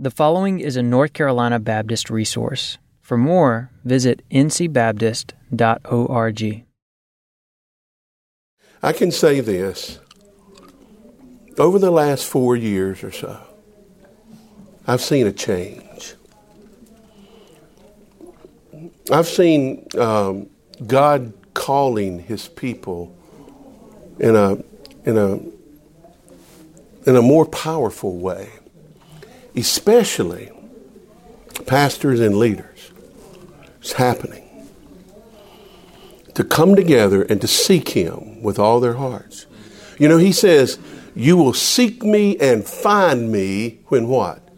The following is a North Carolina Baptist resource. For more, visit ncbaptist.org. I can say this over the last four years or so, I've seen a change. I've seen um, God calling His people in a in a in a more powerful way especially pastors and leaders. It's happening. To come together and to seek Him with all their hearts. You know, He says, You will seek me and find me when what?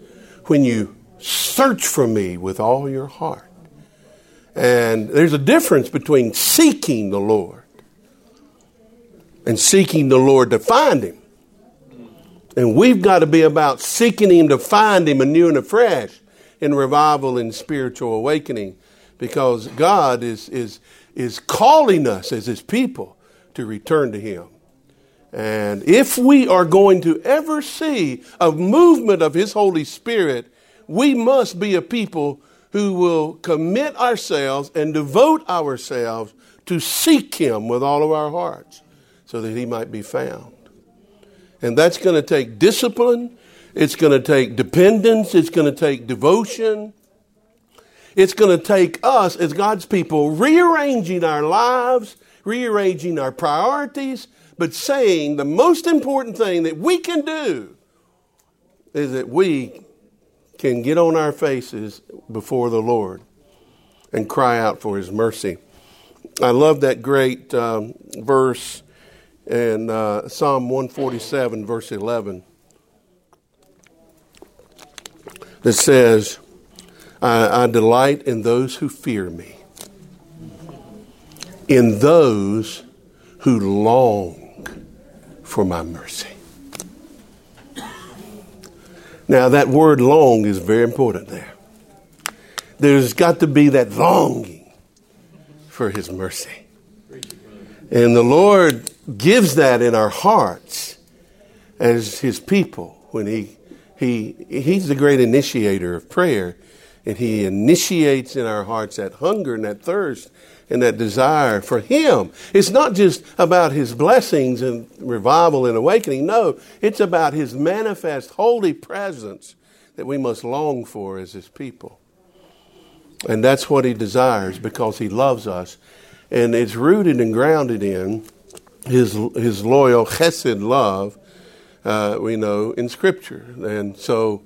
When you search for me with all your heart. And there's a difference between seeking the Lord and seeking the Lord to find Him. And we've got to be about seeking Him to find Him anew and afresh in revival and spiritual awakening because God is, is, is calling us as His people to return to Him. And if we are going to ever see a movement of His Holy Spirit, we must be a people who will commit ourselves and devote ourselves to seek Him with all of our hearts so that He might be found. And that's going to take discipline. It's going to take dependence. It's going to take devotion. It's going to take us as God's people rearranging our lives, rearranging our priorities, but saying the most important thing that we can do is that we can get on our faces before the Lord and cry out for His mercy. I love that great um, verse in uh, Psalm 147, verse 11, that says, I, I delight in those who fear me, in those who long for my mercy. Now, that word long is very important there. There's got to be that longing for his mercy. And the Lord gives that in our hearts as his people when he he he's the great initiator of prayer and he initiates in our hearts that hunger and that thirst and that desire for him. It's not just about his blessings and revival and awakening. No it's about his manifest holy presence that we must long for as his people. And that's what he desires because he loves us. And it's rooted and grounded in his his loyal chesed love, uh, we know in Scripture, and so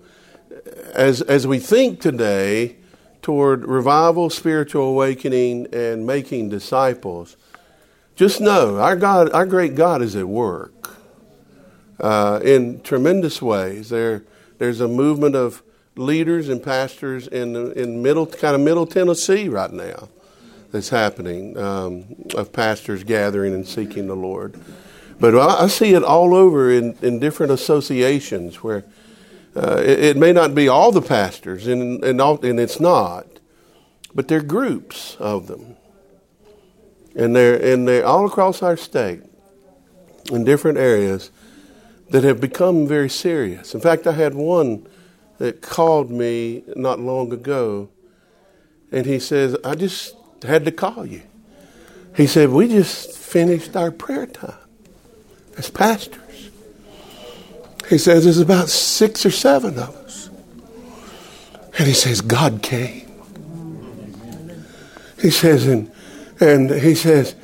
as as we think today toward revival, spiritual awakening, and making disciples, just know our God, our great God, is at work uh, in tremendous ways. There there's a movement of leaders and pastors in in middle kind of middle Tennessee right now that's happening um, of pastors gathering and seeking the Lord. But I see it all over in, in different associations where uh, it, it, may not be all the pastors, and, and, all, and it's not, but they're groups of them. And they're, and they're all across our state in different areas that have become very serious. In fact, I had one that called me not long ago, and he says, I just had to call you. He said, We just finished our prayer time as pastors. He says, There's about six or seven of us. And he says, God came. He says, and, and he says,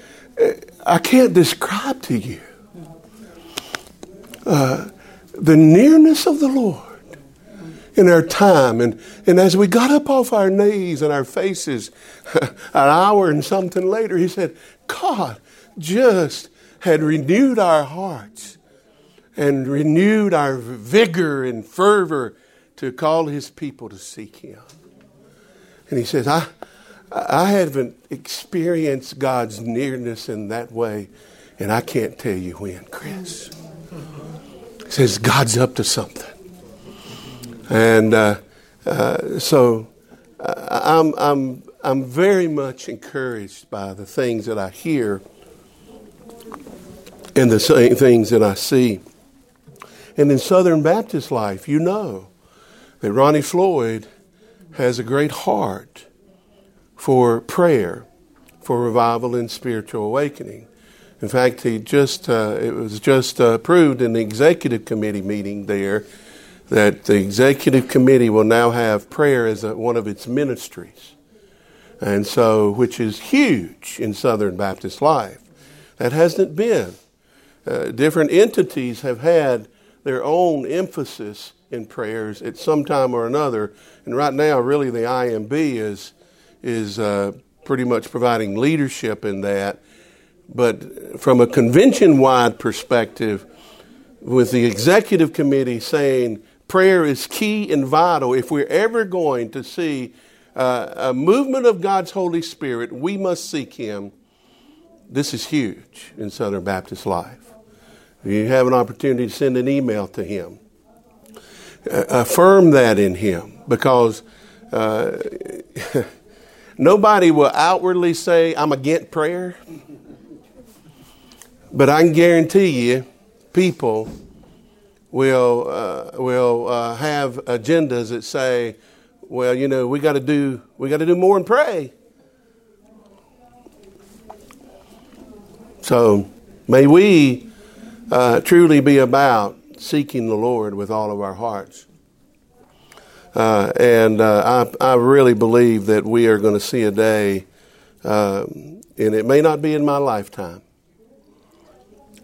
I can't describe to you uh, the nearness of the Lord in our time. And, and as we got up off our knees and our faces, an hour and something later, he said, God just had renewed our hearts and renewed our vigor and fervor to call his people to seek him. And he says, I, I haven't experienced God's nearness in that way, and I can't tell you when, Chris. He says, God's up to something. And uh, uh, so uh, I'm, I'm, I'm very much encouraged by the things that I hear and the same things that I see. And in Southern Baptist life, you know that Ronnie Floyd has a great heart for prayer, for revival and spiritual awakening. In fact, he just uh, it was just uh, approved in the executive committee meeting there that the executive committee will now have prayer as a, one of its ministries, and so which is huge in Southern Baptist life. That hasn't been. Uh, different entities have had their own emphasis in prayers at some time or another, and right now, really, the IMB is is uh, pretty much providing leadership in that. But from a convention wide perspective, with the executive committee saying prayer is key and vital, if we're ever going to see uh, a movement of God's Holy Spirit, we must seek Him. This is huge in Southern Baptist life. You have an opportunity to send an email to Him. Uh, affirm that in Him because uh, nobody will outwardly say, I'm against prayer. But I can guarantee you, people will uh, will uh, have agendas that say, "Well, you know, we got to do we got to do more and pray." So, may we uh, truly be about seeking the Lord with all of our hearts. Uh, and uh, I, I really believe that we are going to see a day, um, and it may not be in my lifetime,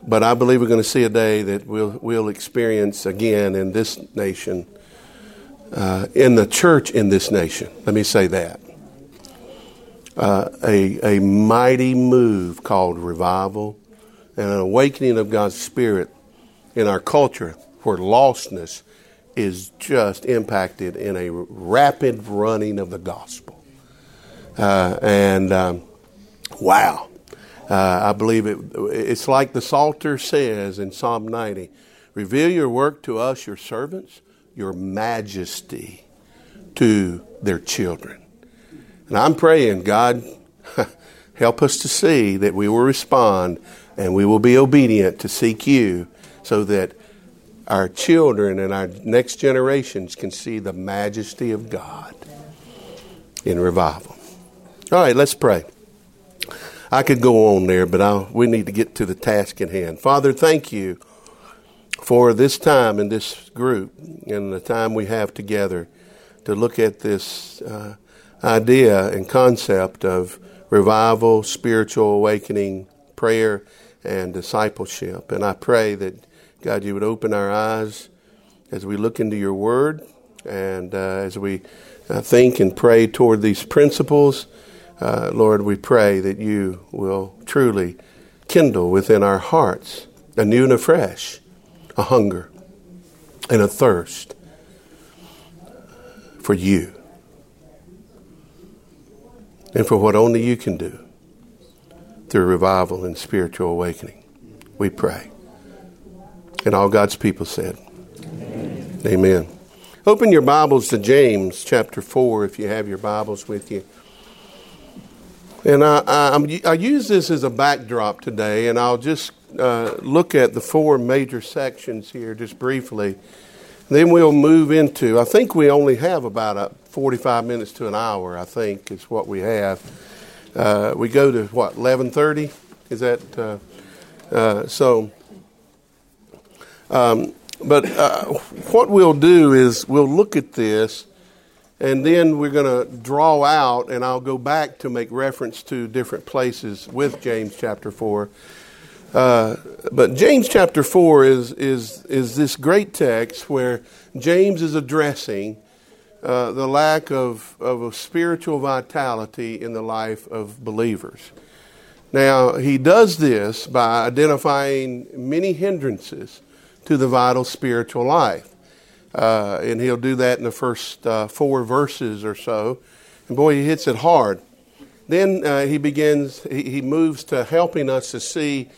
but I believe we're going to see a day that we'll, we'll experience again in this nation, uh, in the church in this nation. Let me say that. Uh, a, a mighty move called revival and an awakening of God's Spirit in our culture where lostness is just impacted in a rapid running of the gospel. Uh, and um, wow. Uh, I believe it, it's like the Psalter says in Psalm 90 Reveal your work to us, your servants, your majesty to their children. And I'm praying, God, help us to see that we will respond and we will be obedient to seek you so that our children and our next generations can see the majesty of God in revival. All right, let's pray. I could go on there, but I'll, we need to get to the task at hand. Father, thank you for this time in this group and the time we have together to look at this uh, idea and concept of revival, spiritual awakening, prayer, and discipleship. And I pray that, God, you would open our eyes as we look into your word and uh, as we uh, think and pray toward these principles uh, Lord, we pray that you will truly kindle within our hearts anew and afresh a hunger and a thirst for you and for what only you can do through revival and spiritual awakening. We pray. And all God's people said, Amen. Amen. Open your Bibles to James chapter 4 if you have your Bibles with you. And I, I, I, use this as a backdrop today, and I'll just uh, look at the four major sections here just briefly. Then we'll move into, I think we only have about a 45 minutes to an hour, I think, is what we have. Uh, we go to, what, 11.30? Is that, uh, uh, so, um, but uh, what we'll do is we'll look at this and then we're going to draw out, and I'll go back to make reference to different places with James chapter 4. Uh, but James chapter 4 is, is, is this great text where James is addressing uh, the lack of, of a spiritual vitality in the life of believers. Now, he does this by identifying many hindrances to the vital spiritual life. Uh, and he'll do that in the first uh, four verses or so. And boy, he hits it hard. Then uh, he begins, he, he, moves to helping us to see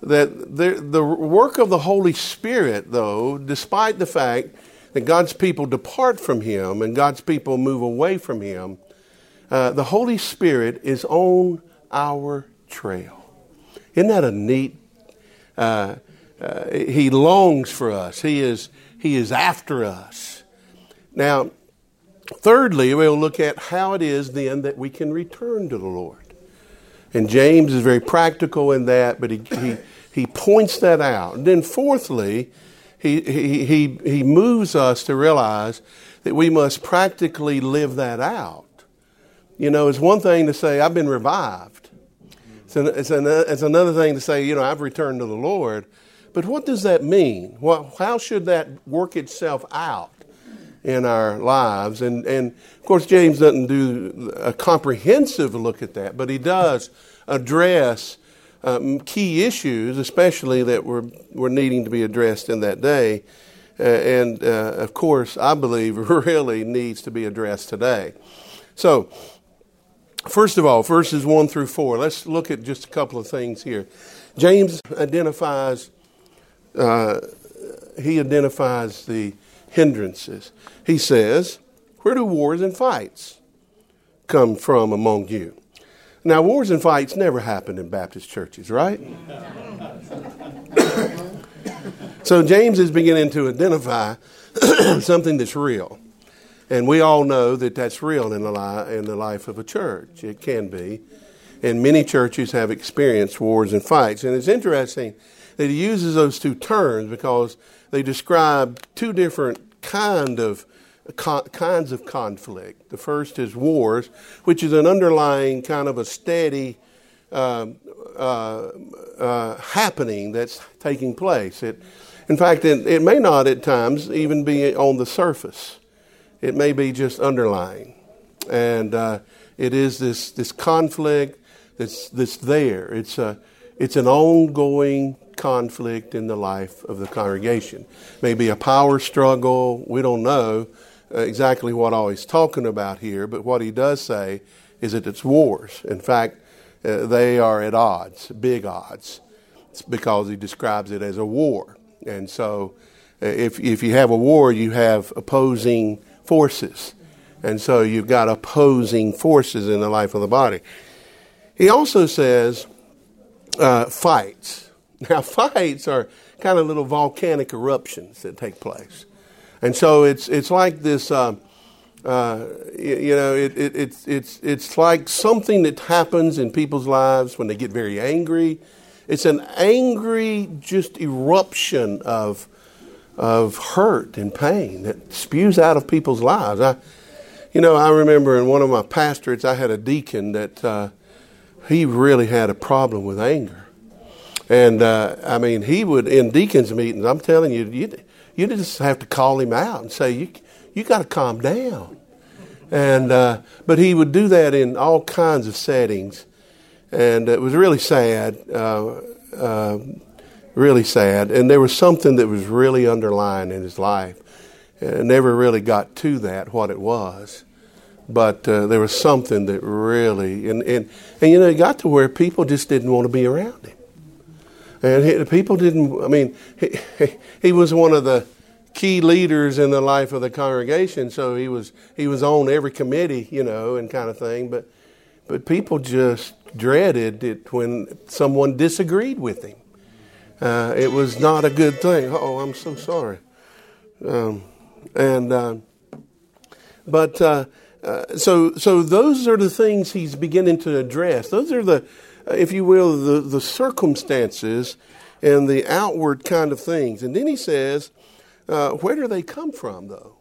that the, the work of the Holy Spirit, though, despite the fact that God's people depart from him and God's people move away from him, uh, the Holy Spirit is on our trail. Isn't that a neat? Uh, uh, he longs for us. He is he is after us. Now, thirdly, we'll look at how it is then that we can return to the Lord. And James is very practical in that, but he, he, he points that out. And then, fourthly, he, he, he, he moves us to realize that we must practically live that out. You know, it's one thing to say, I've been revived. It's, an, it's, an, it's another thing to say, you know, I've returned to the Lord. But what does that mean? Well, how should that work itself out in our lives? And, and of course, James doesn't do a comprehensive look at that, but he does address um, key issues, especially that were, were needing to be addressed in that day. Uh, and uh, of course, I believe really needs to be addressed today. So, first of all, verses 1 through 4, let's look at just a couple of things here. James identifies uh, he identifies the hindrances. He says, Where do wars and fights come from among you? Now, wars and fights never happen in Baptist churches, right? so, James is beginning to identify something that's real. And we all know that that's real in the, li- in the life of a church. It can be. And many churches have experienced wars and fights. And it's interesting that he uses those two terms because they describe two different kind of kinds of conflict. The first is wars, which is an underlying kind of a steady uh, uh, uh, happening that's taking place. It, in fact, it, it may not at times even be on the surface. It may be just underlying, and uh, it is this this conflict that's that's there. It's a it's an ongoing conflict in the life of the congregation. Maybe a power struggle, we don't know uh, exactly what all he's talking about here, but what he does say is that it's wars. In fact, uh, they are at odds, big odds, it's because he describes it as a war. And so, uh, if, if you have a war, you have opposing forces. And so, you've got opposing forces in the life of the body. He also says uh, fights. Now, fights are kind of little volcanic eruptions that take place. And so it's, it's like this, uh, uh, you, know, it, it, it's, it's, it's like something that happens in people's lives when they get very angry. It's an angry, just eruption of, of hurt and pain that spews out of people's lives. I, you know, I remember in one of my pastorates, I had a deacon that uh, he really had a problem with anger. And uh, I mean, he would in deacons meetings. I'm telling you, you you just have to call him out and say you you got to calm down. And uh, but he would do that in all kinds of settings, and it was really sad, uh, uh really sad. And there was something that was really underlying in his life. And never really got to that what it was, but uh, there was something that really and, and and you know it got to where people just didn't want to be around him. And he, people didn't, I mean, he, he was one of the key leaders in the life of the congregation, so he was, he was on every committee, you know, and kind of thing. But, but people just dreaded it when someone disagreed with him. Uh, it was not a good thing. Oh, I'm so sorry. Um, and, uh, but, uh, uh, so, so those are the things he's beginning to address. Those are the, if you will, the, the circumstances and the outward kind of things. And then he says, uh, where do they come from, though?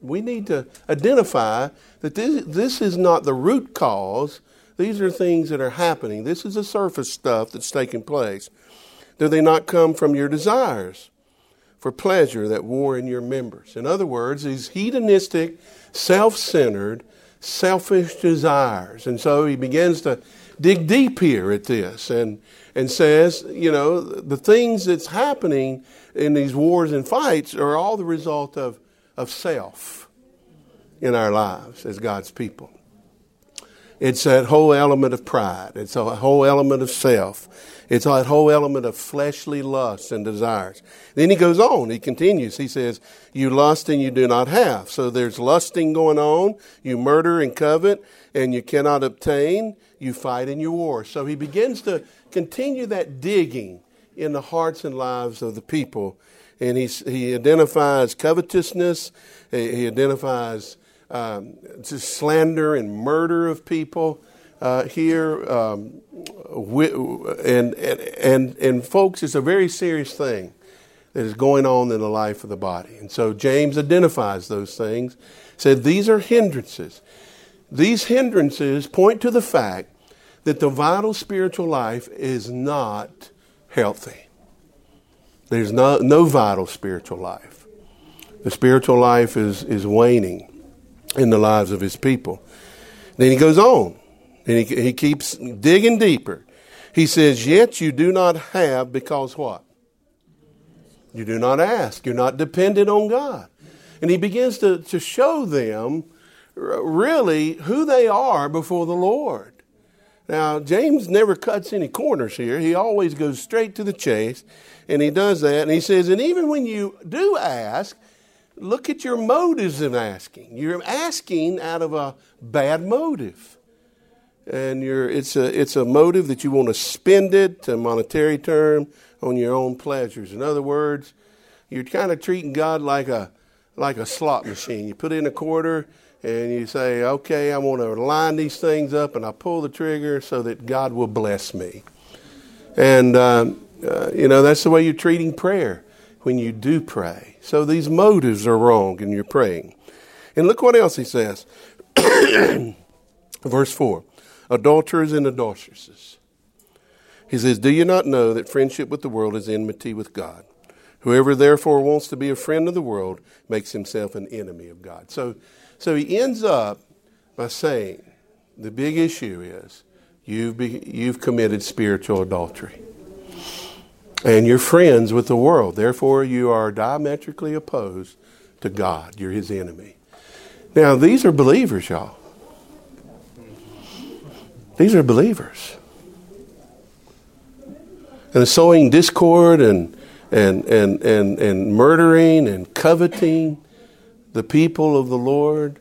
We need to identify that this, this is not the root cause. These are things that are happening. This is the surface stuff that's taking place. Do they not come from your desires for pleasure that war in your members? In other words, these hedonistic, self centered, selfish desires. And so he begins to dig deep here at this and, and says, you know, the things that's happening in these wars and fights are all the result of, of self in our lives as God's people. It's that whole element of pride. It's a whole element of self. It's that whole element of fleshly lusts and desires. Then he goes on. He continues. He says, You lust and you do not have. So there's lusting going on. You murder and covet and you cannot obtain you fight in your war. So he begins to continue that digging in the hearts and lives of the people. and he's, he identifies covetousness, he identifies um, slander and murder of people uh, here. Um, and, and, and, and, folks, it's a very serious thing that is going on in the life of the body. And so James identifies those things, said these are hindrances. These hindrances point to the fact that the vital spiritual life is not healthy. There's no, no vital spiritual life. The spiritual life is, is waning in the lives of his people. Then he goes on, and he, he keeps digging deeper. He says, Yet you do not have because what? You do not ask. You're not dependent on God. And he begins to, to show them really who they are before the Lord. Now, James never cuts any corners here. He always goes straight to the chase, and he does that. And he says, and even when you do ask, look at your motives in asking. You're asking out of a bad motive. And you're, it's, a, it's a motive that you want to spend it, a monetary term, on your own pleasures. In other words, you're kind of treating God like a, like a slot machine. You put in a quarter and you say, okay, I want to line these things up, and I pull the trigger so that God will bless me. And, um, uh, you know, that's the way you're treating prayer when you do pray. So these motives are wrong in your praying. And look what else he says. Verse 4 Adulterers and adulteresses. He says, Do you not know that friendship with the world is enmity with God? Whoever therefore wants to be a friend of the world makes himself an enemy of God. So, so he ends up by saying the big issue is you've, be, you've committed spiritual adultery. And you're friends with the world. Therefore, you are diametrically opposed to God. You're his enemy. Now, these are believers, y'all. These are believers. And sowing discord and, and, and, and, and murdering and coveting the people of the Lord,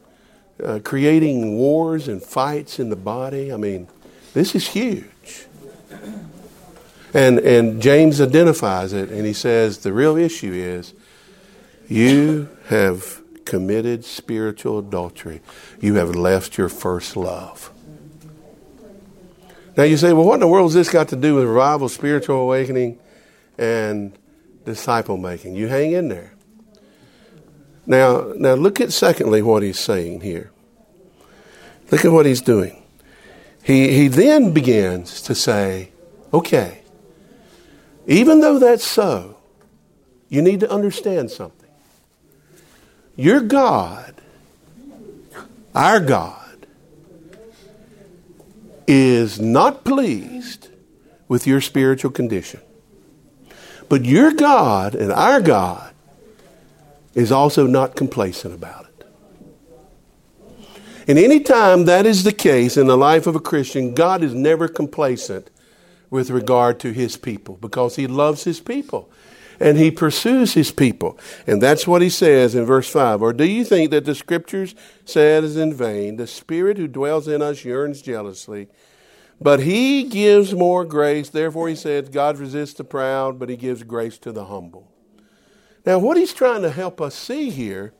uh, creating wars and fights in the body. I mean, this is huge. And, and James identifies it and he says the real issue is you have committed spiritual adultery. You have left your first love. Now you say, well, what in the world has this got to do with revival, spiritual awakening, and disciple making? You hang in there. Now, now look at secondly what he's saying here. Look at what he's doing. He, he then begins to say, okay, even though that's so, you need to understand something. Your God, our God, is not pleased with your spiritual condition. But your God and our God is also not complacent about it. And anytime that is the case in the life of a Christian, God is never complacent with regard to his people because he loves his people and he pursues his people. And that's what he says in verse 5. Or do you think that the scriptures said says in vain, the spirit who dwells in us yearns jealously, but he gives more grace. Therefore he says, God resists the proud, but he gives grace to the humble. Now, what he's trying to help us see here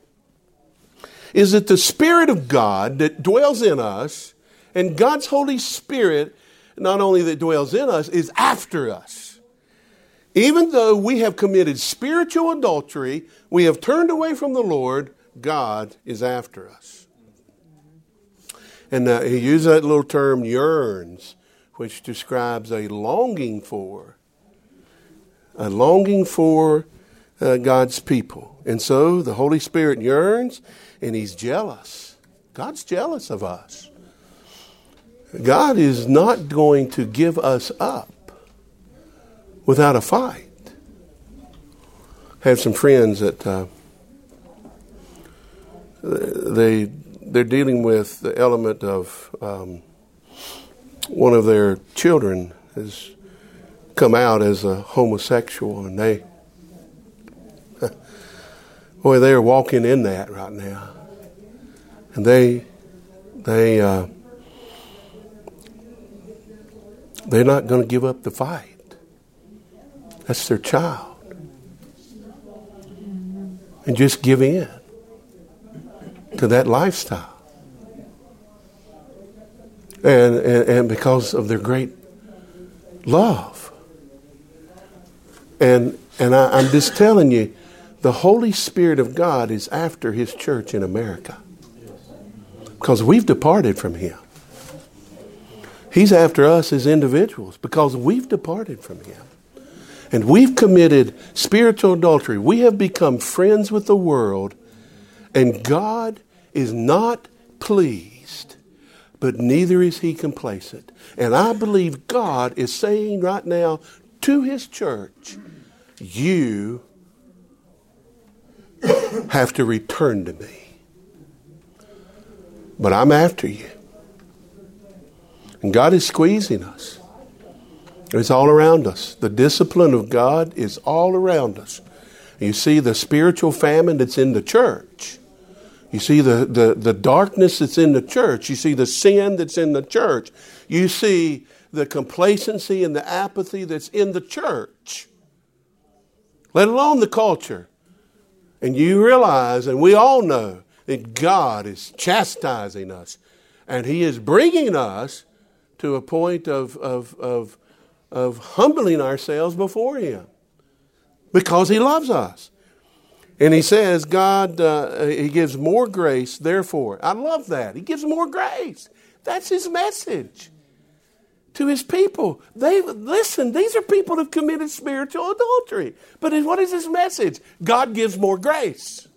is that the Spirit of God that dwells in us and God's Holy Spirit not only that dwells in us, is after us. Even though we have committed spiritual adultery, we have turned away from the Lord, God is after us. And uh, he used that little term yearns, which describes a longing for, a longing for uh, God's people. And so the Holy Spirit yearns and he's jealous. God's jealous of us. God is not going to give us up without a fight. I have some friends that uh, they they're dealing with the element of um, one of their children has come out as a homosexual, and they boy they're walking in that right now, and they they. Uh, They're not going to give up the fight. That's their child. and just give in to that lifestyle. And, and, and because of their great love. And, and I, I'm just telling you, the Holy Spirit of God is after His church in America. Because we've departed from Him. He's after us as individuals because we've departed from Him. And we've committed spiritual adultery. We have become friends with the world, and God is not pleased, but neither is He complacent. And I believe God is saying right now to His church, You have to return to me. But I'm after you. And God is squeezing us. It's all around us. The discipline of God is all around us. You see the spiritual famine that's in the church. You see the, the, the darkness that's in the church. You see the sin that's in the church. You see the complacency and the apathy that's in the church, let alone the culture. And you realize, and we all know, that God is chastising us. And He is bringing us to a point of, of, of, of humbling ourselves before Him because He loves us. And He says, God, uh, He gives more grace, therefore. I love that. He gives more grace. That's His message to his people. They listen, these are people who've committed spiritual adultery. But what is his message? God gives more grace.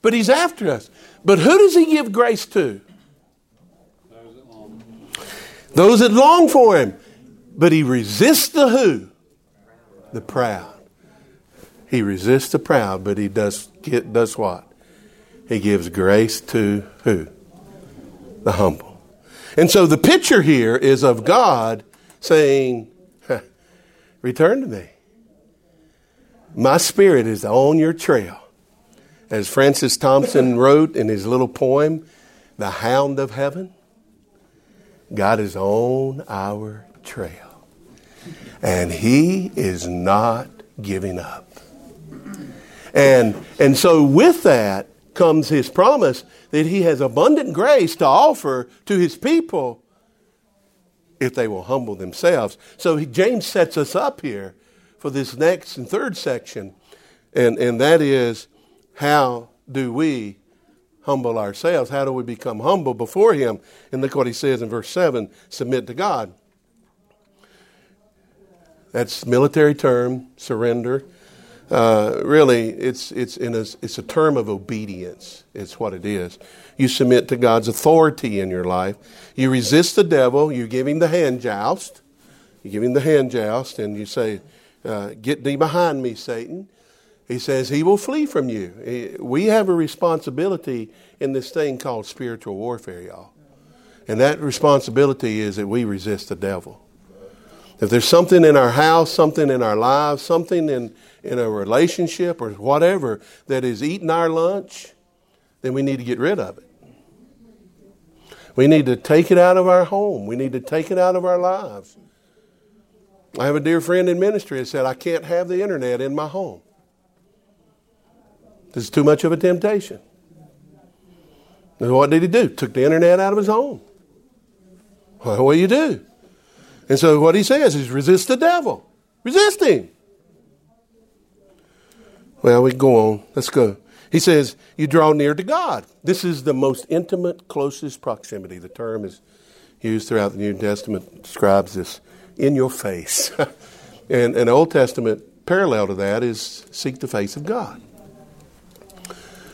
But he's after us. But who does he give grace to? Those that long, for him. But he resists the who? The proud. He resists the proud, but he does does what? He gives grace to who? The humble. And so the picture here is of God saying, Return to me. My spirit is on your trail. As Francis Thompson wrote in his little poem, The Hound of Heaven, God is on our trail. And He is not giving up. And, and so, with that comes His promise that He has abundant grace to offer to His people if they will humble themselves. So, he, James sets us up here for this next and third section, and, and that is how do we humble ourselves? How do we become humble before Him? And look what he says in verse 7 submit to God. That's military term, surrender. Uh, really, it's, it's, in a, it's a term of obedience. It's what it is. You submit to God's authority in your life. You resist the devil. You give him the hand joust. You give him the hand joust, and you say, uh, Get thee behind me, Satan. He says he will flee from you. We have a responsibility in this thing called spiritual warfare, y'all. And that responsibility is that we resist the devil. If there's something in our house, something in our lives, something in, in a relationship or whatever that is eating our lunch, then we need to get rid of it. We need to take it out of our home. We need to take it out of our lives. I have a dear friend in ministry that said, I can't have the internet in my home. This is too much of a temptation. And what did he do? Took the internet out of his home. Well, what do you do? And so what he says is resist the devil. Resist him. Well, we go on. Let's go. He says, you draw near to God. This is the most intimate, closest proximity. The term is used throughout the New Testament, describes this in your face. and an Old Testament parallel to that is seek the face of God.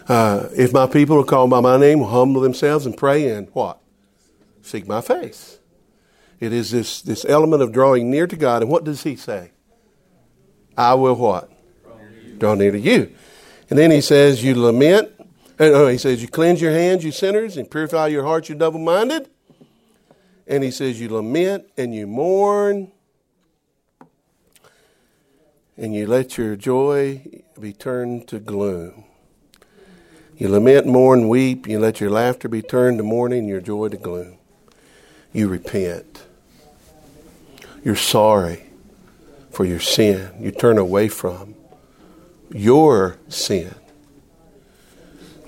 Uh, if my people are called by my name, humble themselves and pray and what? Seek my face. It is this, this element of drawing near to God. And what does he say? I will what? Draw near to you. And then he says, You lament. And, oh, he says, You cleanse your hands, you sinners, and purify your hearts, you double minded. And he says, You lament and you mourn, and you let your joy be turned to gloom. You lament, mourn, weep, you let your laughter be turned to mourning, your joy to gloom. You repent. You're sorry for your sin. You turn away from your sin.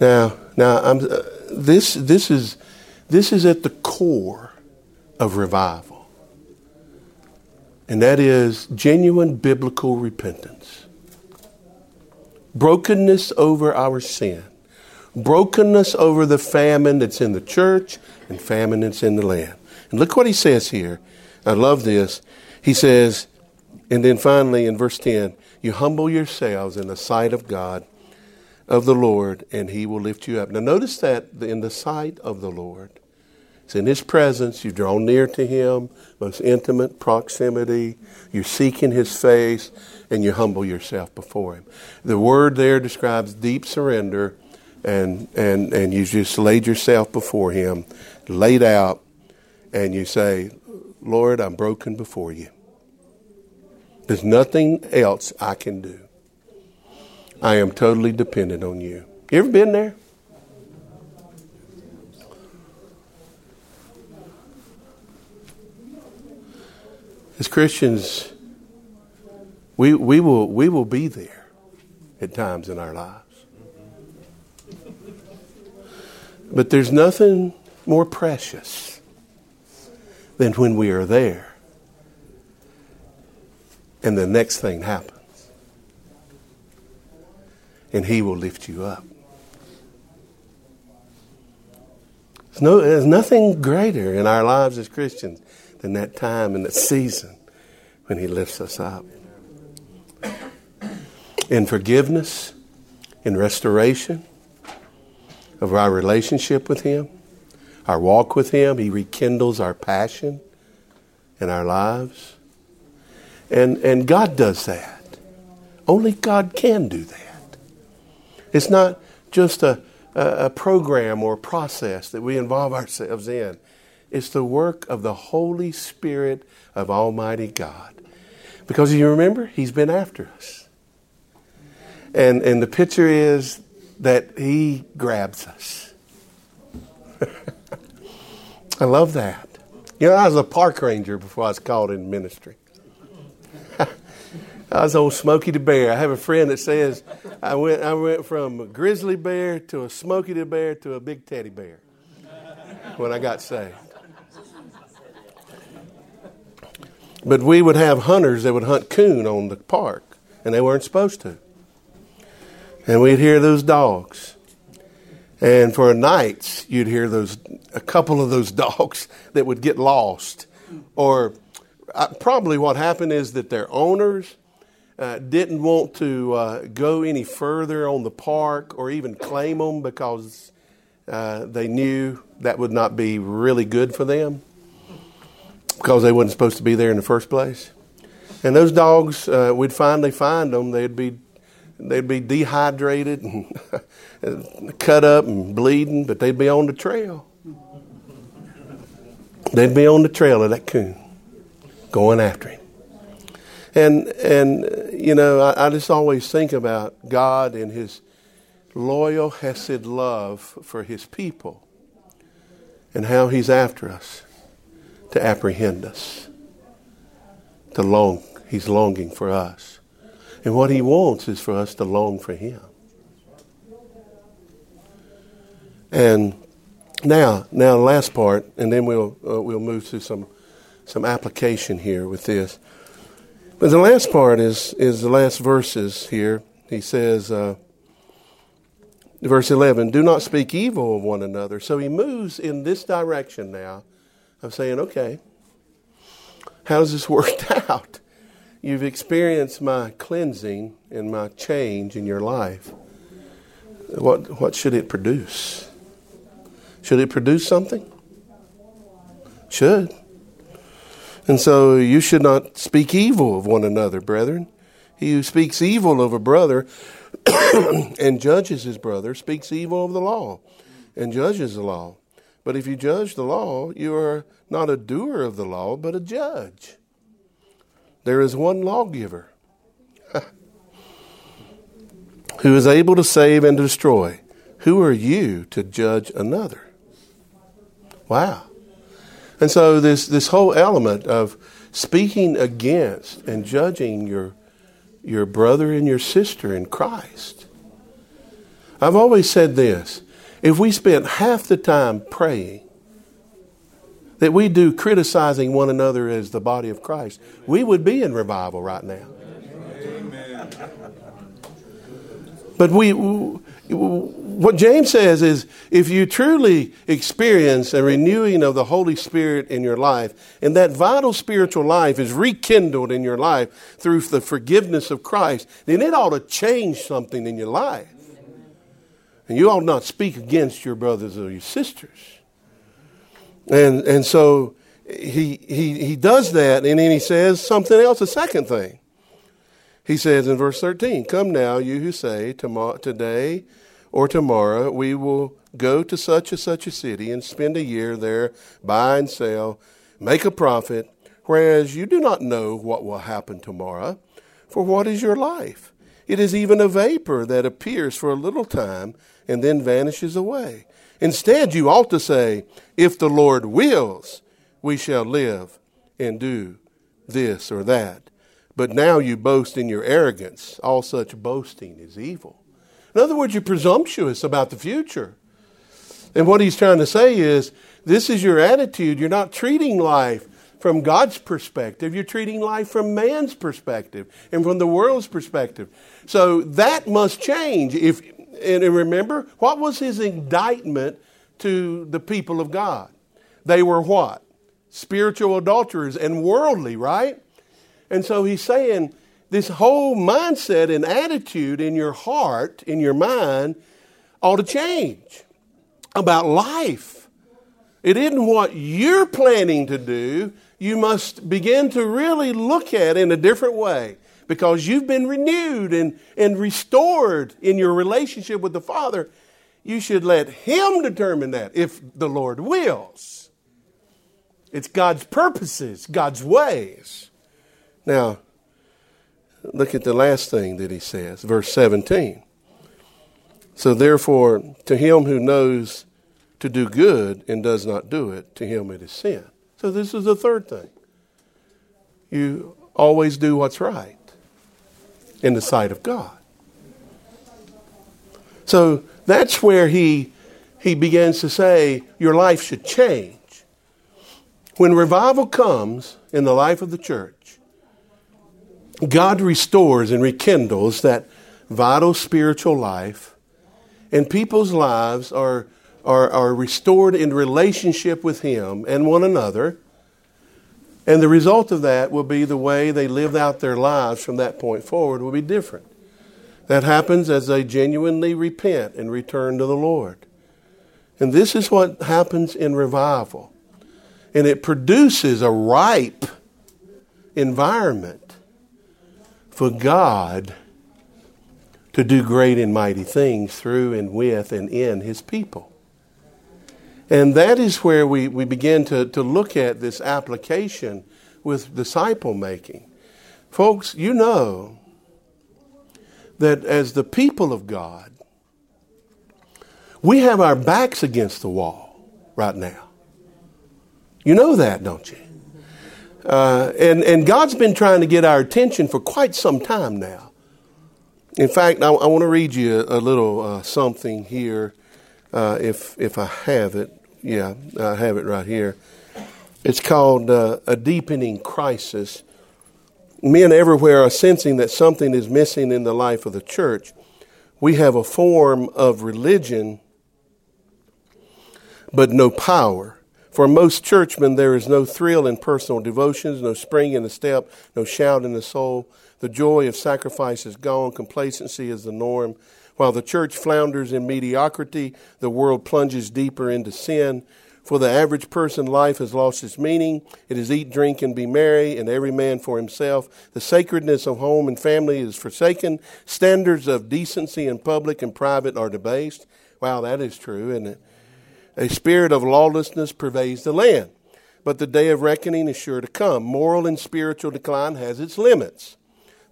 Now, now I'm, uh, this, this, is, this is at the core of revival, and that is genuine biblical repentance. Brokenness over our sin, brokenness over the famine that's in the church and famine that's in the land. And look what he says here. I love this. He says, and then finally in verse 10, you humble yourselves in the sight of God, of the Lord, and he will lift you up. Now, notice that in the sight of the Lord, it's in his presence, you draw near to him, most intimate proximity, you're seeking his face, and you humble yourself before him. The word there describes deep surrender, and, and, and you just laid yourself before him, laid out, and you say, Lord, I'm broken before you. There's nothing else I can do. I am totally dependent on you. You ever been there? As Christians, we, we, will, we will be there at times in our lives. But there's nothing more precious than when we are there and the next thing happens. And He will lift you up. There's, no, there's nothing greater in our lives as Christians than that time and that season when He lifts us up. In forgiveness, in restoration of our relationship with Him, our walk with Him, He rekindles our passion in our lives. And, and God does that. Only God can do that. It's not just a, a, a program or process that we involve ourselves in. It's the work of the Holy Spirit of Almighty God. Because you remember, He's been after us. And, and the picture is that He grabs us. I love that. You know, I was a park ranger before I was called in ministry. I was old Smokey the Bear. I have a friend that says I went, I went from a grizzly bear to a Smokey the Bear to a big teddy bear when I got saved. But we would have hunters that would hunt coon on the park, and they weren't supposed to. And we'd hear those dogs. And for nights, you'd hear those a couple of those dogs that would get lost. Or uh, probably what happened is that their owners uh, didn't want to uh, go any further on the park or even claim them because uh, they knew that would not be really good for them because they wasn't supposed to be there in the first place. And those dogs, uh, we'd finally find them. They'd be they'd be dehydrated and cut up and bleeding, but they'd be on the trail. They'd be on the trail of that coon, going after him. And and you know, I, I just always think about God and His loyal Hesed love for His people, and how He's after us to apprehend us, to long. He's longing for us, and what He wants is for us to long for Him. And now, now, the last part, and then we'll uh, we'll move to some some application here with this. But the last part is, is the last verses here. He says, uh, verse 11, do not speak evil of one another. So he moves in this direction now of saying, okay, how's this worked out? You've experienced my cleansing and my change in your life. What, what should it produce? Should it produce something? Should. And so you should not speak evil of one another, brethren. He who speaks evil of a brother and judges his brother speaks evil of the law and judges the law. But if you judge the law, you are not a doer of the law, but a judge. There is one lawgiver who is able to save and destroy. Who are you to judge another? Wow. And so this this whole element of speaking against and judging your your brother and your sister in Christ. I've always said this if we spent half the time praying that we do criticizing one another as the body of Christ, we would be in revival right now. Amen. But we, what James says is if you truly experience a renewing of the Holy Spirit in your life, and that vital spiritual life is rekindled in your life through the forgiveness of Christ, then it ought to change something in your life. And you ought not speak against your brothers or your sisters. And, and so he, he, he does that, and then he says something else, a second thing. He says in verse 13, Come now, you who say, Today or tomorrow we will go to such and such a city and spend a year there, buy and sell, make a profit, whereas you do not know what will happen tomorrow. For what is your life? It is even a vapor that appears for a little time and then vanishes away. Instead, you ought to say, If the Lord wills, we shall live and do this or that. But now you boast in your arrogance. All such boasting is evil. In other words, you're presumptuous about the future. And what he's trying to say is this is your attitude. You're not treating life from God's perspective, you're treating life from man's perspective and from the world's perspective. So that must change. If and remember, what was his indictment to the people of God? They were what? Spiritual adulterers and worldly, right? And so he's saying this whole mindset and attitude in your heart, in your mind, ought to change about life. It isn't what you're planning to do. You must begin to really look at it in a different way because you've been renewed and, and restored in your relationship with the Father. You should let Him determine that if the Lord wills. It's God's purposes, God's ways. Now, look at the last thing that he says, verse 17. So, therefore, to him who knows to do good and does not do it, to him it is sin. So, this is the third thing. You always do what's right in the sight of God. So, that's where he, he begins to say your life should change. When revival comes in the life of the church, God restores and rekindles that vital spiritual life, and people's lives are, are, are restored in relationship with Him and one another. And the result of that will be the way they live out their lives from that point forward will be different. That happens as they genuinely repent and return to the Lord. And this is what happens in revival. And it produces a ripe environment for God to do great and mighty things through and with and in His people. And that is where we, we begin to, to look at this application with disciple making. Folks, you know that as the people of God, we have our backs against the wall right now. You know that, don't you? Uh, and, and God's been trying to get our attention for quite some time now. In fact, I, I want to read you a, a little uh, something here, uh, if, if I have it. Yeah, I have it right here. It's called uh, A Deepening Crisis. Men everywhere are sensing that something is missing in the life of the church. We have a form of religion, but no power. For most churchmen, there is no thrill in personal devotions, no spring in the step, no shout in the soul. The joy of sacrifice is gone, complacency is the norm. While the church flounders in mediocrity, the world plunges deeper into sin. For the average person, life has lost its meaning. It is eat, drink, and be merry, and every man for himself. The sacredness of home and family is forsaken. Standards of decency in public and private are debased. Wow, that is true, isn't it? A spirit of lawlessness pervades the land. But the day of reckoning is sure to come. Moral and spiritual decline has its limits.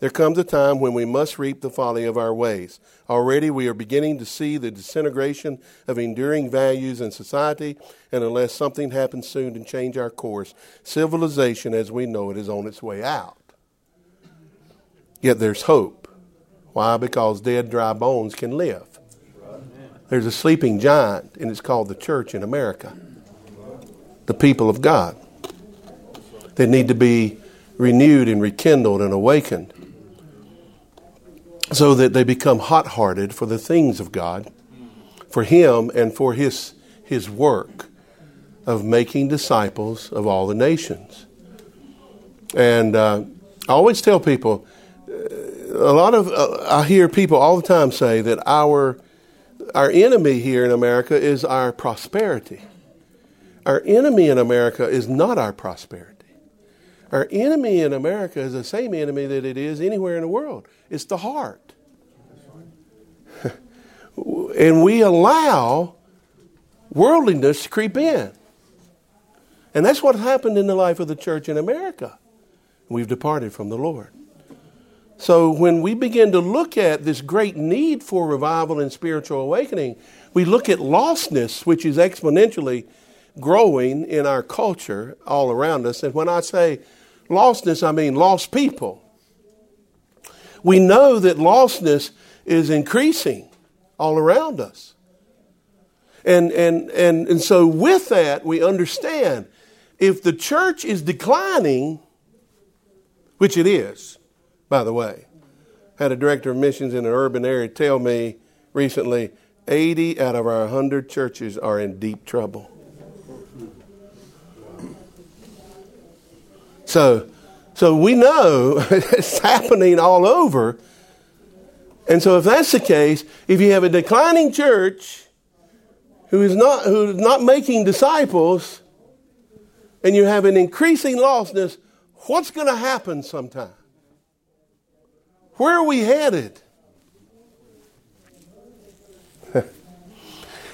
There comes a time when we must reap the folly of our ways. Already we are beginning to see the disintegration of enduring values in society, and unless something happens soon to change our course, civilization as we know it is on its way out. Yet there's hope. Why? Because dead, dry bones can live. There's a sleeping giant, and it's called the church in America. The people of God. They need to be renewed and rekindled and awakened so that they become hot hearted for the things of God, for Him, and for His, His work of making disciples of all the nations. And uh, I always tell people, uh, a lot of uh, I hear people all the time say that our our enemy here in America is our prosperity. Our enemy in America is not our prosperity. Our enemy in America is the same enemy that it is anywhere in the world. It's the heart. and we allow worldliness to creep in. And that's what happened in the life of the church in America. We've departed from the Lord. So when we begin to look at this great need for revival and spiritual awakening, we look at lostness, which is exponentially growing in our culture all around us. And when I say lostness, I mean lost people. We know that lostness is increasing all around us. And, and, and, and so, with that, we understand if the church is declining, which it is, by the way. Had a director of missions in an urban area tell me recently 80 out of our 100 churches are in deep trouble. So, so we know it's happening all over. And so if that's the case, if you have a declining church who is not, who is not making disciples, and you have an increasing lostness, what's going to happen sometime? Where are we headed?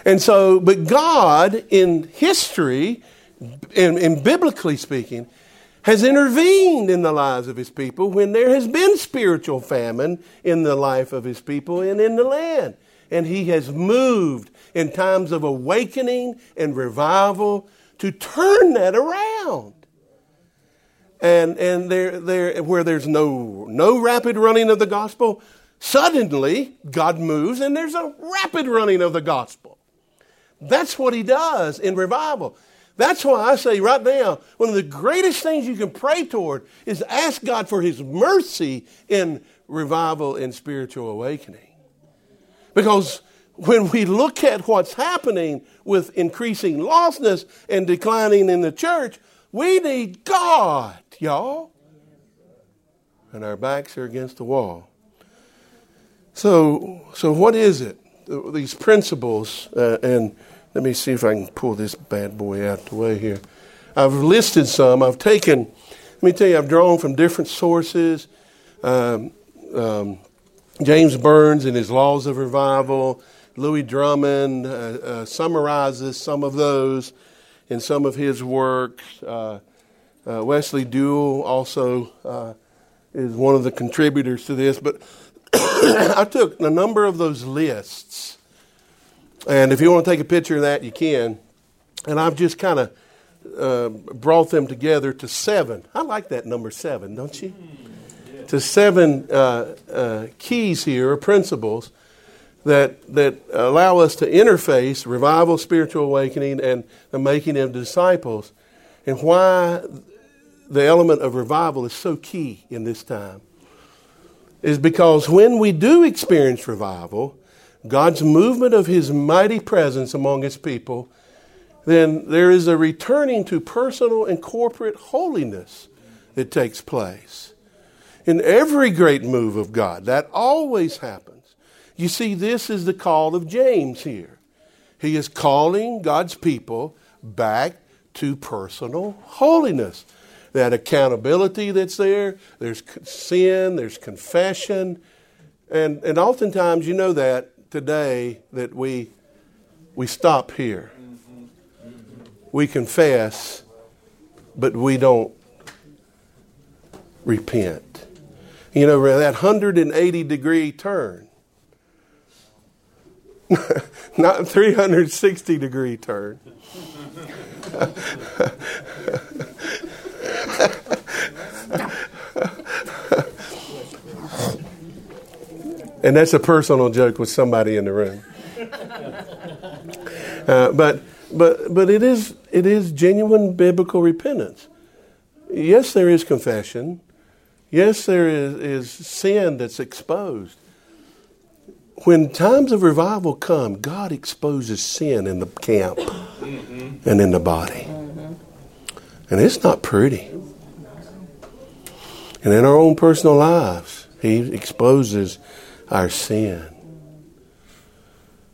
and so, but God in history, and, and biblically speaking, has intervened in the lives of his people when there has been spiritual famine in the life of his people and in the land. And he has moved in times of awakening and revival to turn that around and and there there where there's no no rapid running of the gospel, suddenly God moves and there's a rapid running of the gospel. That's what he does in revival. That's why I say right now, one of the greatest things you can pray toward is ask God for his mercy in revival and spiritual awakening. Because when we look at what's happening with increasing lostness and declining in the church, we need God y'all. And our backs are against the wall. So, so what is it? These principles, uh, and let me see if I can pull this bad boy out the way here. I've listed some. I've taken, let me tell you, I've drawn from different sources. Um, um, James Burns in his Laws of Revival, Lewis Drummond uh, uh, summarizes some of those in some of his works. Uh, uh, Wesley Duewel also uh, is one of the contributors to this, but I took a number of those lists, and if you want to take a picture of that, you can. And I've just kind of uh, brought them together to seven. I like that number seven, don't you? Yeah. To seven uh, uh, keys here, or principles that that allow us to interface revival, spiritual awakening, and the making of disciples, and why the element of revival is so key in this time is because when we do experience revival, God's movement of His mighty presence among His people, then there is a returning to personal and corporate holiness that takes place. In every great move of God, that always happens. You see, this is the call of James here. He is calling God's people back to personal holiness that accountability that's there. There's sin, there's confession. And, and oftentimes, you know that today that we, we stop here. We confess, but we don't repent. You know, that 180 degree turn, not 360 degree turn. And that's a personal joke with somebody in the room. Uh, but but but it is it is genuine biblical repentance. Yes, there is confession. Yes, there is, is sin that's exposed. When times of revival come, God exposes sin in the camp mm-hmm. and in the body. Mm-hmm. And it's not pretty. And in our own personal lives, He exposes our sin.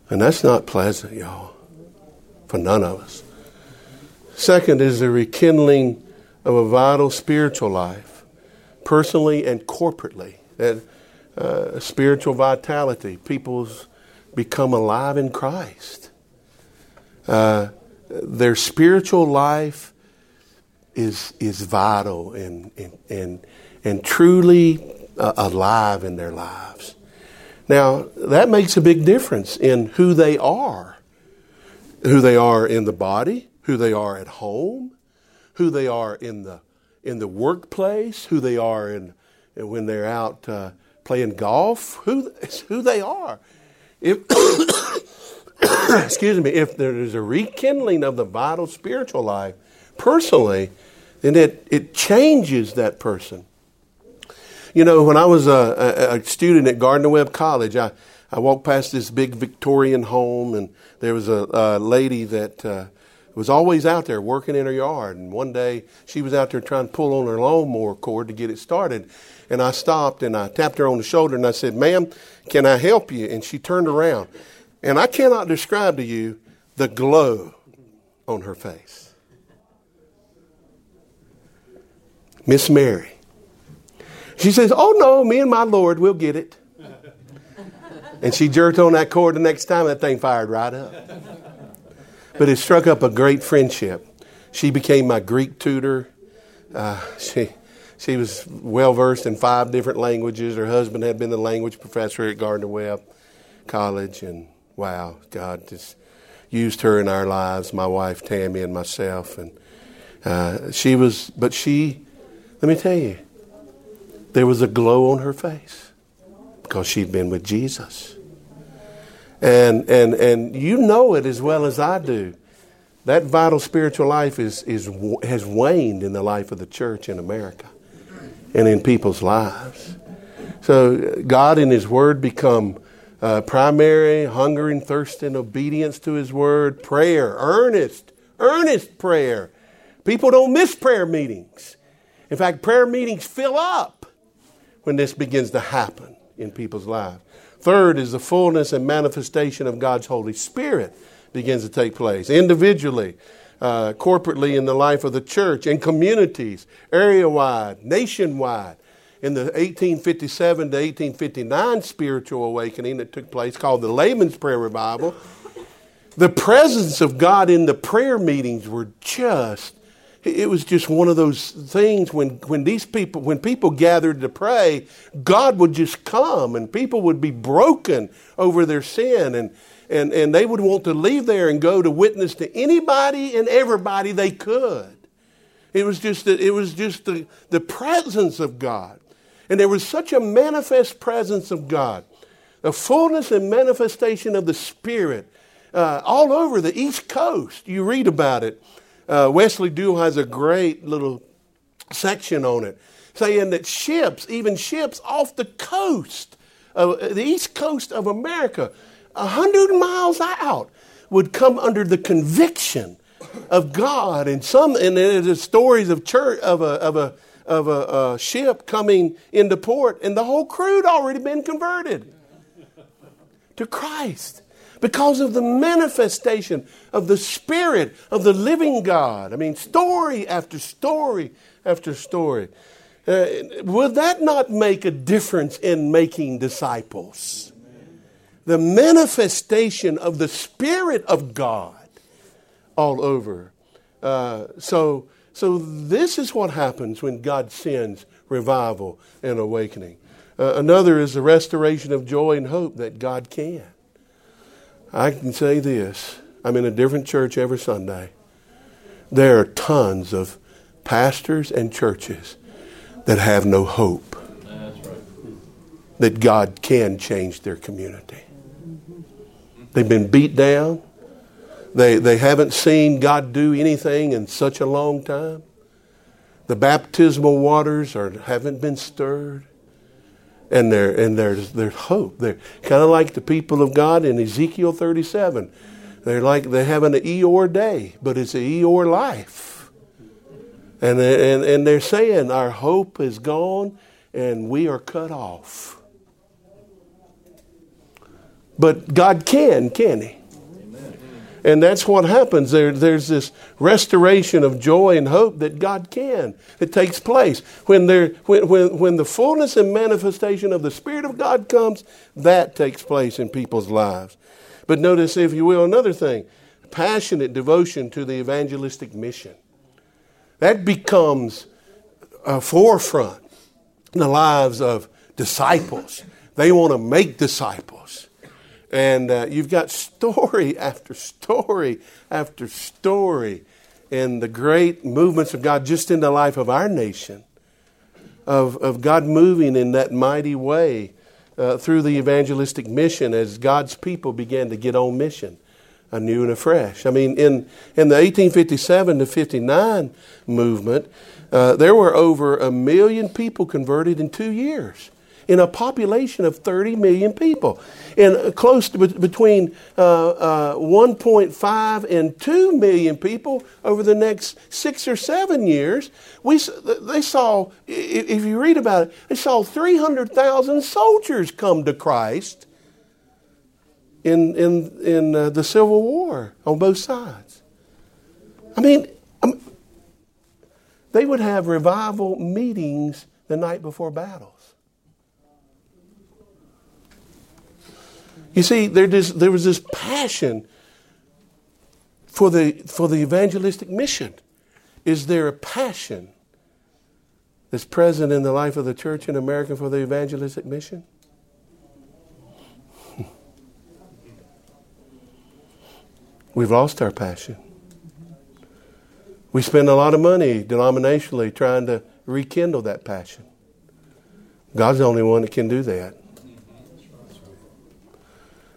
And that's not pleasant, y'all, for none of us. Second is the rekindling of a vital spiritual life, personally and corporately. That uh, spiritual vitality, people's become alive in Christ. Uh, their spiritual life is is vital and and and, and truly uh, alive in their lives. Now that makes a big difference in who they are, who they are in the body, who they are at home, who they are in the in the workplace, who they are in when they're out uh, playing golf, who who they are. If excuse me, if there is a rekindling of the vital spiritual life personally, then it it changes that person. You know, when I was a, a, student at Gardner Webb College, I I walked past this big Victorian home, and there was a, a lady that. Uh, was always out there working in her yard. And one day she was out there trying to pull on her lawnmower cord to get it started. And I stopped and I tapped her on the shoulder and I said, Ma'am, can I help you? And she turned around. And I cannot describe to you the glow on her face. Miss Mary. She says, Oh no, me and my Lord, we'll get it. And she jerked on that cord the next time, that thing fired right up. But it struck up a great friendship. She became my Greek tutor. Uh, she, she was well versed in five different languages. Her husband had been the language professor at Gardner Webb College. And wow, God just used her in our lives, my wife Tammy and myself. And uh, she was, but she, let me tell you, there was a glow on her face because she'd been with Jesus. And, and, and you know it as well as I do. That vital spiritual life is, is, has waned in the life of the church in America and in people's lives. So God and His Word become uh, primary, hunger and thirst obedience to His Word, prayer, earnest, earnest prayer. People don't miss prayer meetings. In fact, prayer meetings fill up when this begins to happen in people's lives. Third is the fullness and manifestation of God's Holy Spirit begins to take place individually, uh, corporately in the life of the church, in communities, area wide, nationwide. In the 1857 to 1859 spiritual awakening that took place, called the Layman's Prayer Revival, the presence of God in the prayer meetings were just it was just one of those things when, when these people when people gathered to pray god would just come and people would be broken over their sin and and, and they would want to leave there and go to witness to anybody and everybody they could. It was just it was just the, the presence of god. And there was such a manifest presence of god the fullness and manifestation of the spirit uh, all over the east coast. You read about it uh, Wesley Duewel has a great little section on it, saying that ships, even ships off the coast, of, uh, the east coast of America, a hundred miles out, would come under the conviction of God. And some, and there's stories of church of a of a of a, a ship coming into port, and the whole crew had already been converted to Christ because of the manifestation of the Spirit of the living God. I mean, story after story after story. Uh, would that not make a difference in making disciples? The manifestation of the Spirit of God all over. Uh, so, so this is what happens when God sends revival and awakening. Uh, another is the restoration of joy and hope that God can. I can say this I'm in a different church every Sunday. There are tons of pastors and churches that have no hope. that God can change their community. They've been beat down. They, they haven't seen God do anything in such a long time. The baptismal waters are, haven't been stirred. And, there, and there's, there's hope. They're kind of like the people of God in Ezekiel 37. They're like they're having an Eeyore day, but it's an Eeyore life. And, and, and they're saying our hope is gone and we are cut off. But God can, can He? And that's what happens. There, there's this restoration of joy and hope that God can. It takes place. When, there, when, when, when the fullness and manifestation of the Spirit of God comes, that takes place in people's lives. But notice, if you will, another thing passionate devotion to the evangelistic mission. That becomes a forefront in the lives of disciples. They want to make disciples. And uh, you've got story after story after story in the great movements of God just in the life of our nation, of, of God moving in that mighty way uh, through the evangelistic mission as God's people began to get on mission anew and afresh. I mean, in, in the 1857 to 59 movement, uh, there were over a million people converted in two years in a population of 30 million people. And close to between uh, uh, 1.5 and 2 million people over the next six or seven years, we, they saw, if you read about it, they saw 300,000 soldiers come to Christ in, in, in uh, the Civil War on both sides. I mean, um, they would have revival meetings the night before battles. You see, there, is, there was this passion for the, for the evangelistic mission. Is there a passion that's present in the life of the church in America for the evangelistic mission? We've lost our passion. We spend a lot of money denominationally trying to rekindle that passion. God's the only one that can do that.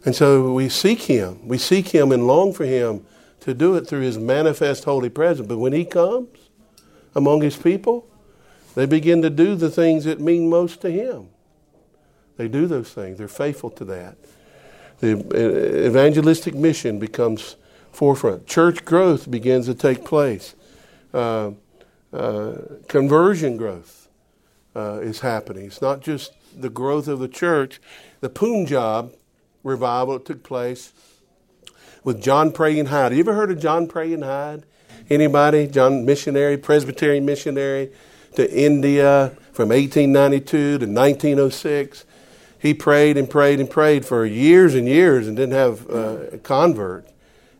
And so we seek Him. We seek Him and long for Him to do it through His manifest holy presence. But when He comes among His people, they begin to do the things that mean most to Him. They do those things, they're faithful to that. The evangelistic mission becomes forefront. Church growth begins to take place. Uh, uh, conversion growth uh, is happening. It's not just the growth of the church. The Punjab revival that took place with John Praying Hyde. You ever heard of John Praying Hyde? Anybody? John missionary, Presbyterian missionary to India from 1892 to 1906. He prayed and prayed and prayed for years and years and didn't have uh, a convert.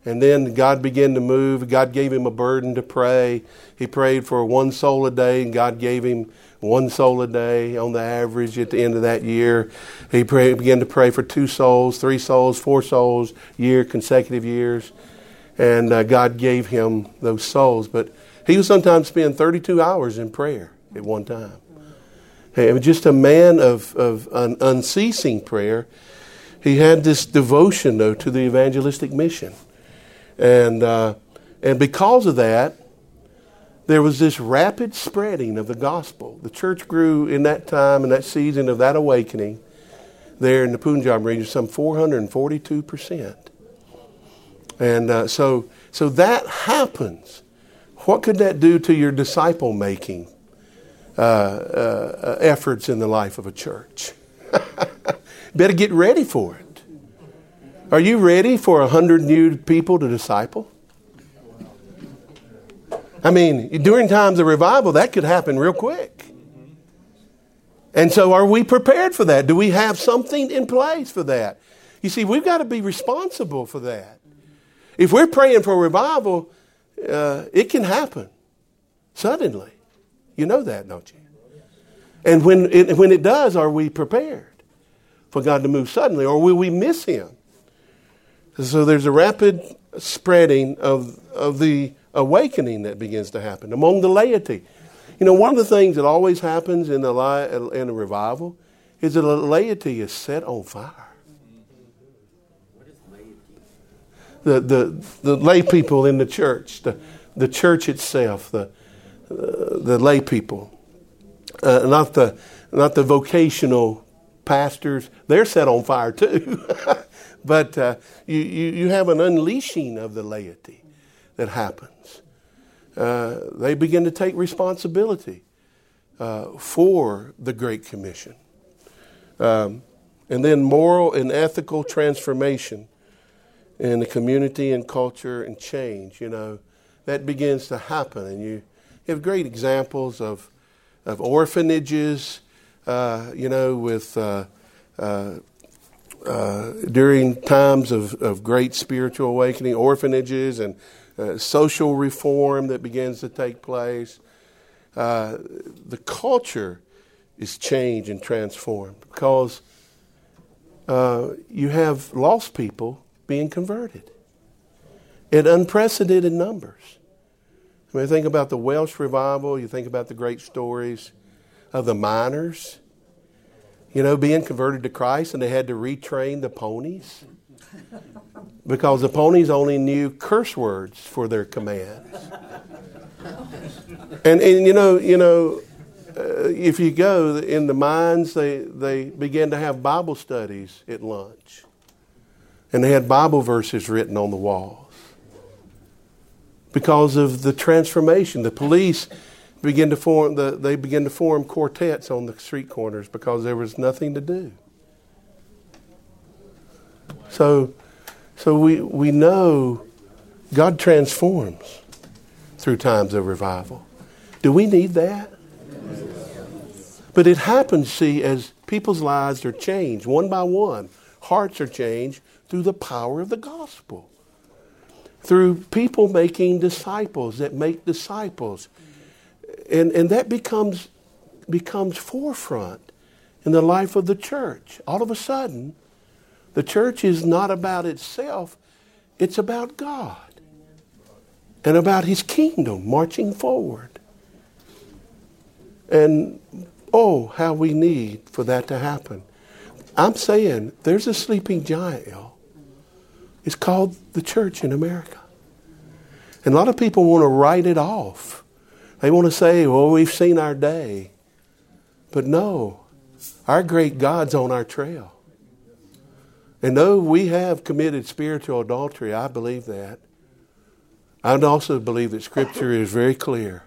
And then God began to move. God gave him a burden to pray. He prayed for one soul a day, and God gave him one soul a day on the average at the end of that year. He pray, began to pray for two souls, three souls, four souls, year, consecutive years. And uh, God gave him those souls. But he would sometimes spend 32 hours in prayer at one time. He was just a man of, of an unceasing prayer. He had this devotion, though, to the evangelistic mission. And, uh, and because of that, there was this rapid spreading of the gospel. The church grew in that time, in that season of that awakening, there in the Punjab region, some 442%. And uh, so, so that happens. What could that do to your disciple making uh, uh, efforts in the life of a church? Better get ready for it. Are you ready for a hundred new people to disciple? I mean, during times of revival, that could happen real quick. And so, are we prepared for that? Do we have something in place for that? You see, we've got to be responsible for that. If we're praying for revival, uh, it can happen suddenly. You know that, don't you? And when it, when it does, are we prepared for God to move suddenly, or will we miss Him? So there's a rapid spreading of, of the awakening that begins to happen among the laity. You know, one of the things that always happens in a, in a revival is that the laity is set on fire. The, the, the lay people in the church, the, the church itself, the, uh, the lay people, uh, not, the, not the vocational pastors, they're set on fire too. but uh, you, you, you have an unleashing of the laity that happens. Uh, they begin to take responsibility uh, for the Great Commission. Um, and then moral and ethical transformation in the community and culture and change, you know, that begins to happen. And you, have great examples of, of orphanages, uh, you know, with uh, uh, uh during times of, of great spiritual awakening, orphanages and uh, social reform that begins to take place. Uh, the culture is changed and transformed because you have lost people being converted in unprecedented numbers. I mean, think about the Welsh revival, you think about the great stories of the miners, you know, being converted to Christ and they had to retrain the ponies because the ponies only knew curse words for their commands. And, and you know, you know, uh, if you go in the mines, they, they begin to have Bible studies at lunch. And they had Bible verses written on the walls because of the transformation. The police begin to form the, they begin to form quartets on the street corners because there was nothing to do. So, so we, we know God transforms through times of revival. Do we need that? But it happens, see, as people's lives are changed one by one, hearts are changed through the power of the gospel through people making disciples that make disciples. And, and that becomes, becomes forefront in the life of the church. All of a sudden, the church is not about itself, it's about God and about His kingdom marching forward. And oh, how we need for that to happen. I'm saying there's a sleeping giant, y'all. It's called the church in America. And a lot of people want to write it off. They want to say, well, we've seen our day. But no, our great God's on our trail. And though we have committed spiritual adultery, I believe that. I also believe that Scripture is very clear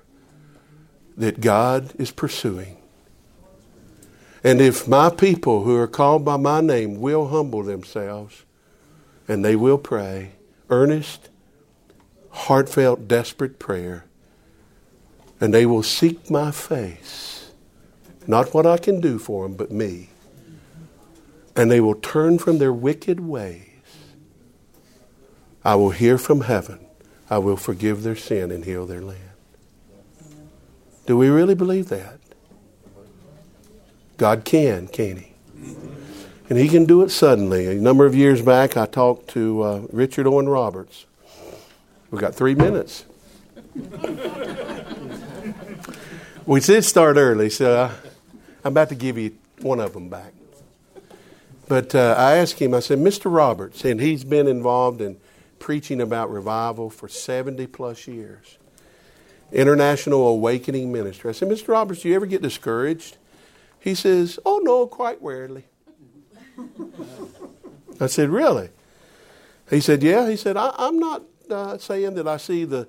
that God is pursuing. And if my people who are called by my name will humble themselves and they will pray, earnest, heartfelt, desperate prayer, and they will seek my face, not what I can do for them, but me. And they will turn from their wicked ways. I will hear from heaven. I will forgive their sin and heal their land. Do we really believe that? God can, can He? And He can do it suddenly. A number of years back, I talked to uh, Richard Owen Roberts. We've got three minutes. we did start early, so I, I'm about to give you one of them back. But uh, I asked him, I said, Mr. Roberts, and he's been involved in preaching about revival for 70 plus years. International Awakening Ministry. I said, Mr. Roberts, do you ever get discouraged? He says, Oh, no, quite rarely. I said, Really? He said, Yeah. He said, I, am not uh, saying that I see the,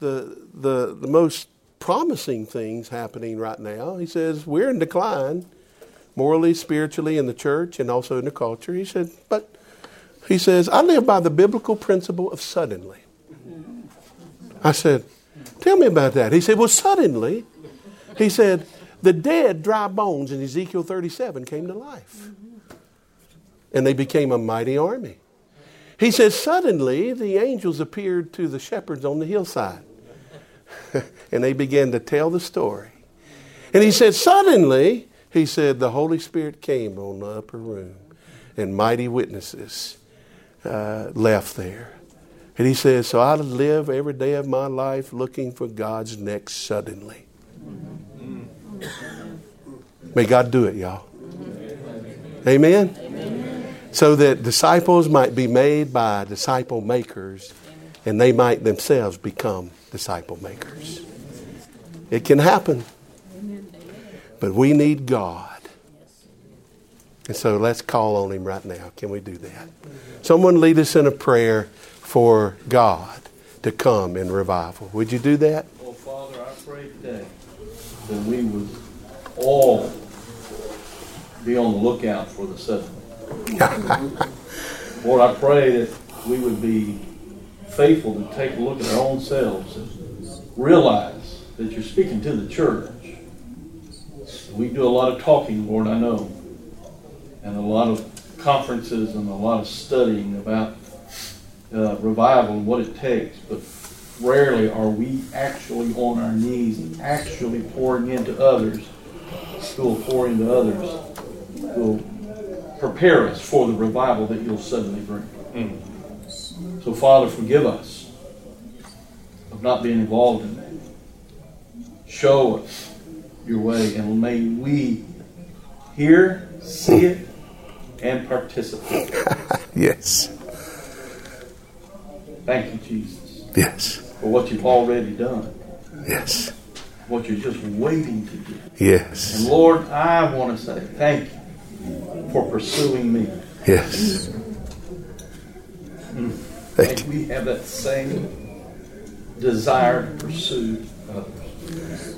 the, the, the most promising things happening right now. He says, We're in decline, morally, spiritually, in the church and also in the culture. He said, But he says, I live by the biblical principle of suddenly. I said, Tell me about that. He said, Well, suddenly, he said, the dead, dry bones in Ezekiel 37 came to life. And they became a mighty army. He says, Suddenly the angels appeared to the shepherds on the hillside. and they began to tell the story. And he said, Suddenly, he said, the Holy Spirit came on the upper room, and mighty witnesses uh, left there. And he says, So I live every day of my life looking for God's next suddenly. May God do it, y'all. Amen? Amen? So that disciples might be made by disciple makers and they might themselves become disciple makers. It can happen. But we need God. And so let's call on Him right now. Can we do that? Someone lead us in a prayer for God to come in revival. Would you do that? Well, Father, I pray today that we would all be on the lookout for the suddenly. Lord, I pray that we would be faithful to take a look at our own selves and realize that you're speaking to the church. We do a lot of talking, Lord, I know, and a lot of conferences and a lot of studying about uh, revival and what it takes, but rarely are we actually on our knees and actually pouring into others who will pour into others who will prepare us for the revival that you'll suddenly bring. Mm. So, Father, forgive us of not being involved in that. Show us your way, and may we hear, see it, and participate. yes. Thank you, Jesus. Yes. For what you've already done. Yes. What you're just waiting to do. Yes. And Lord, I want to say thank you for pursuing me. Yes. Mm. Thank you. we have that same desire to pursue others.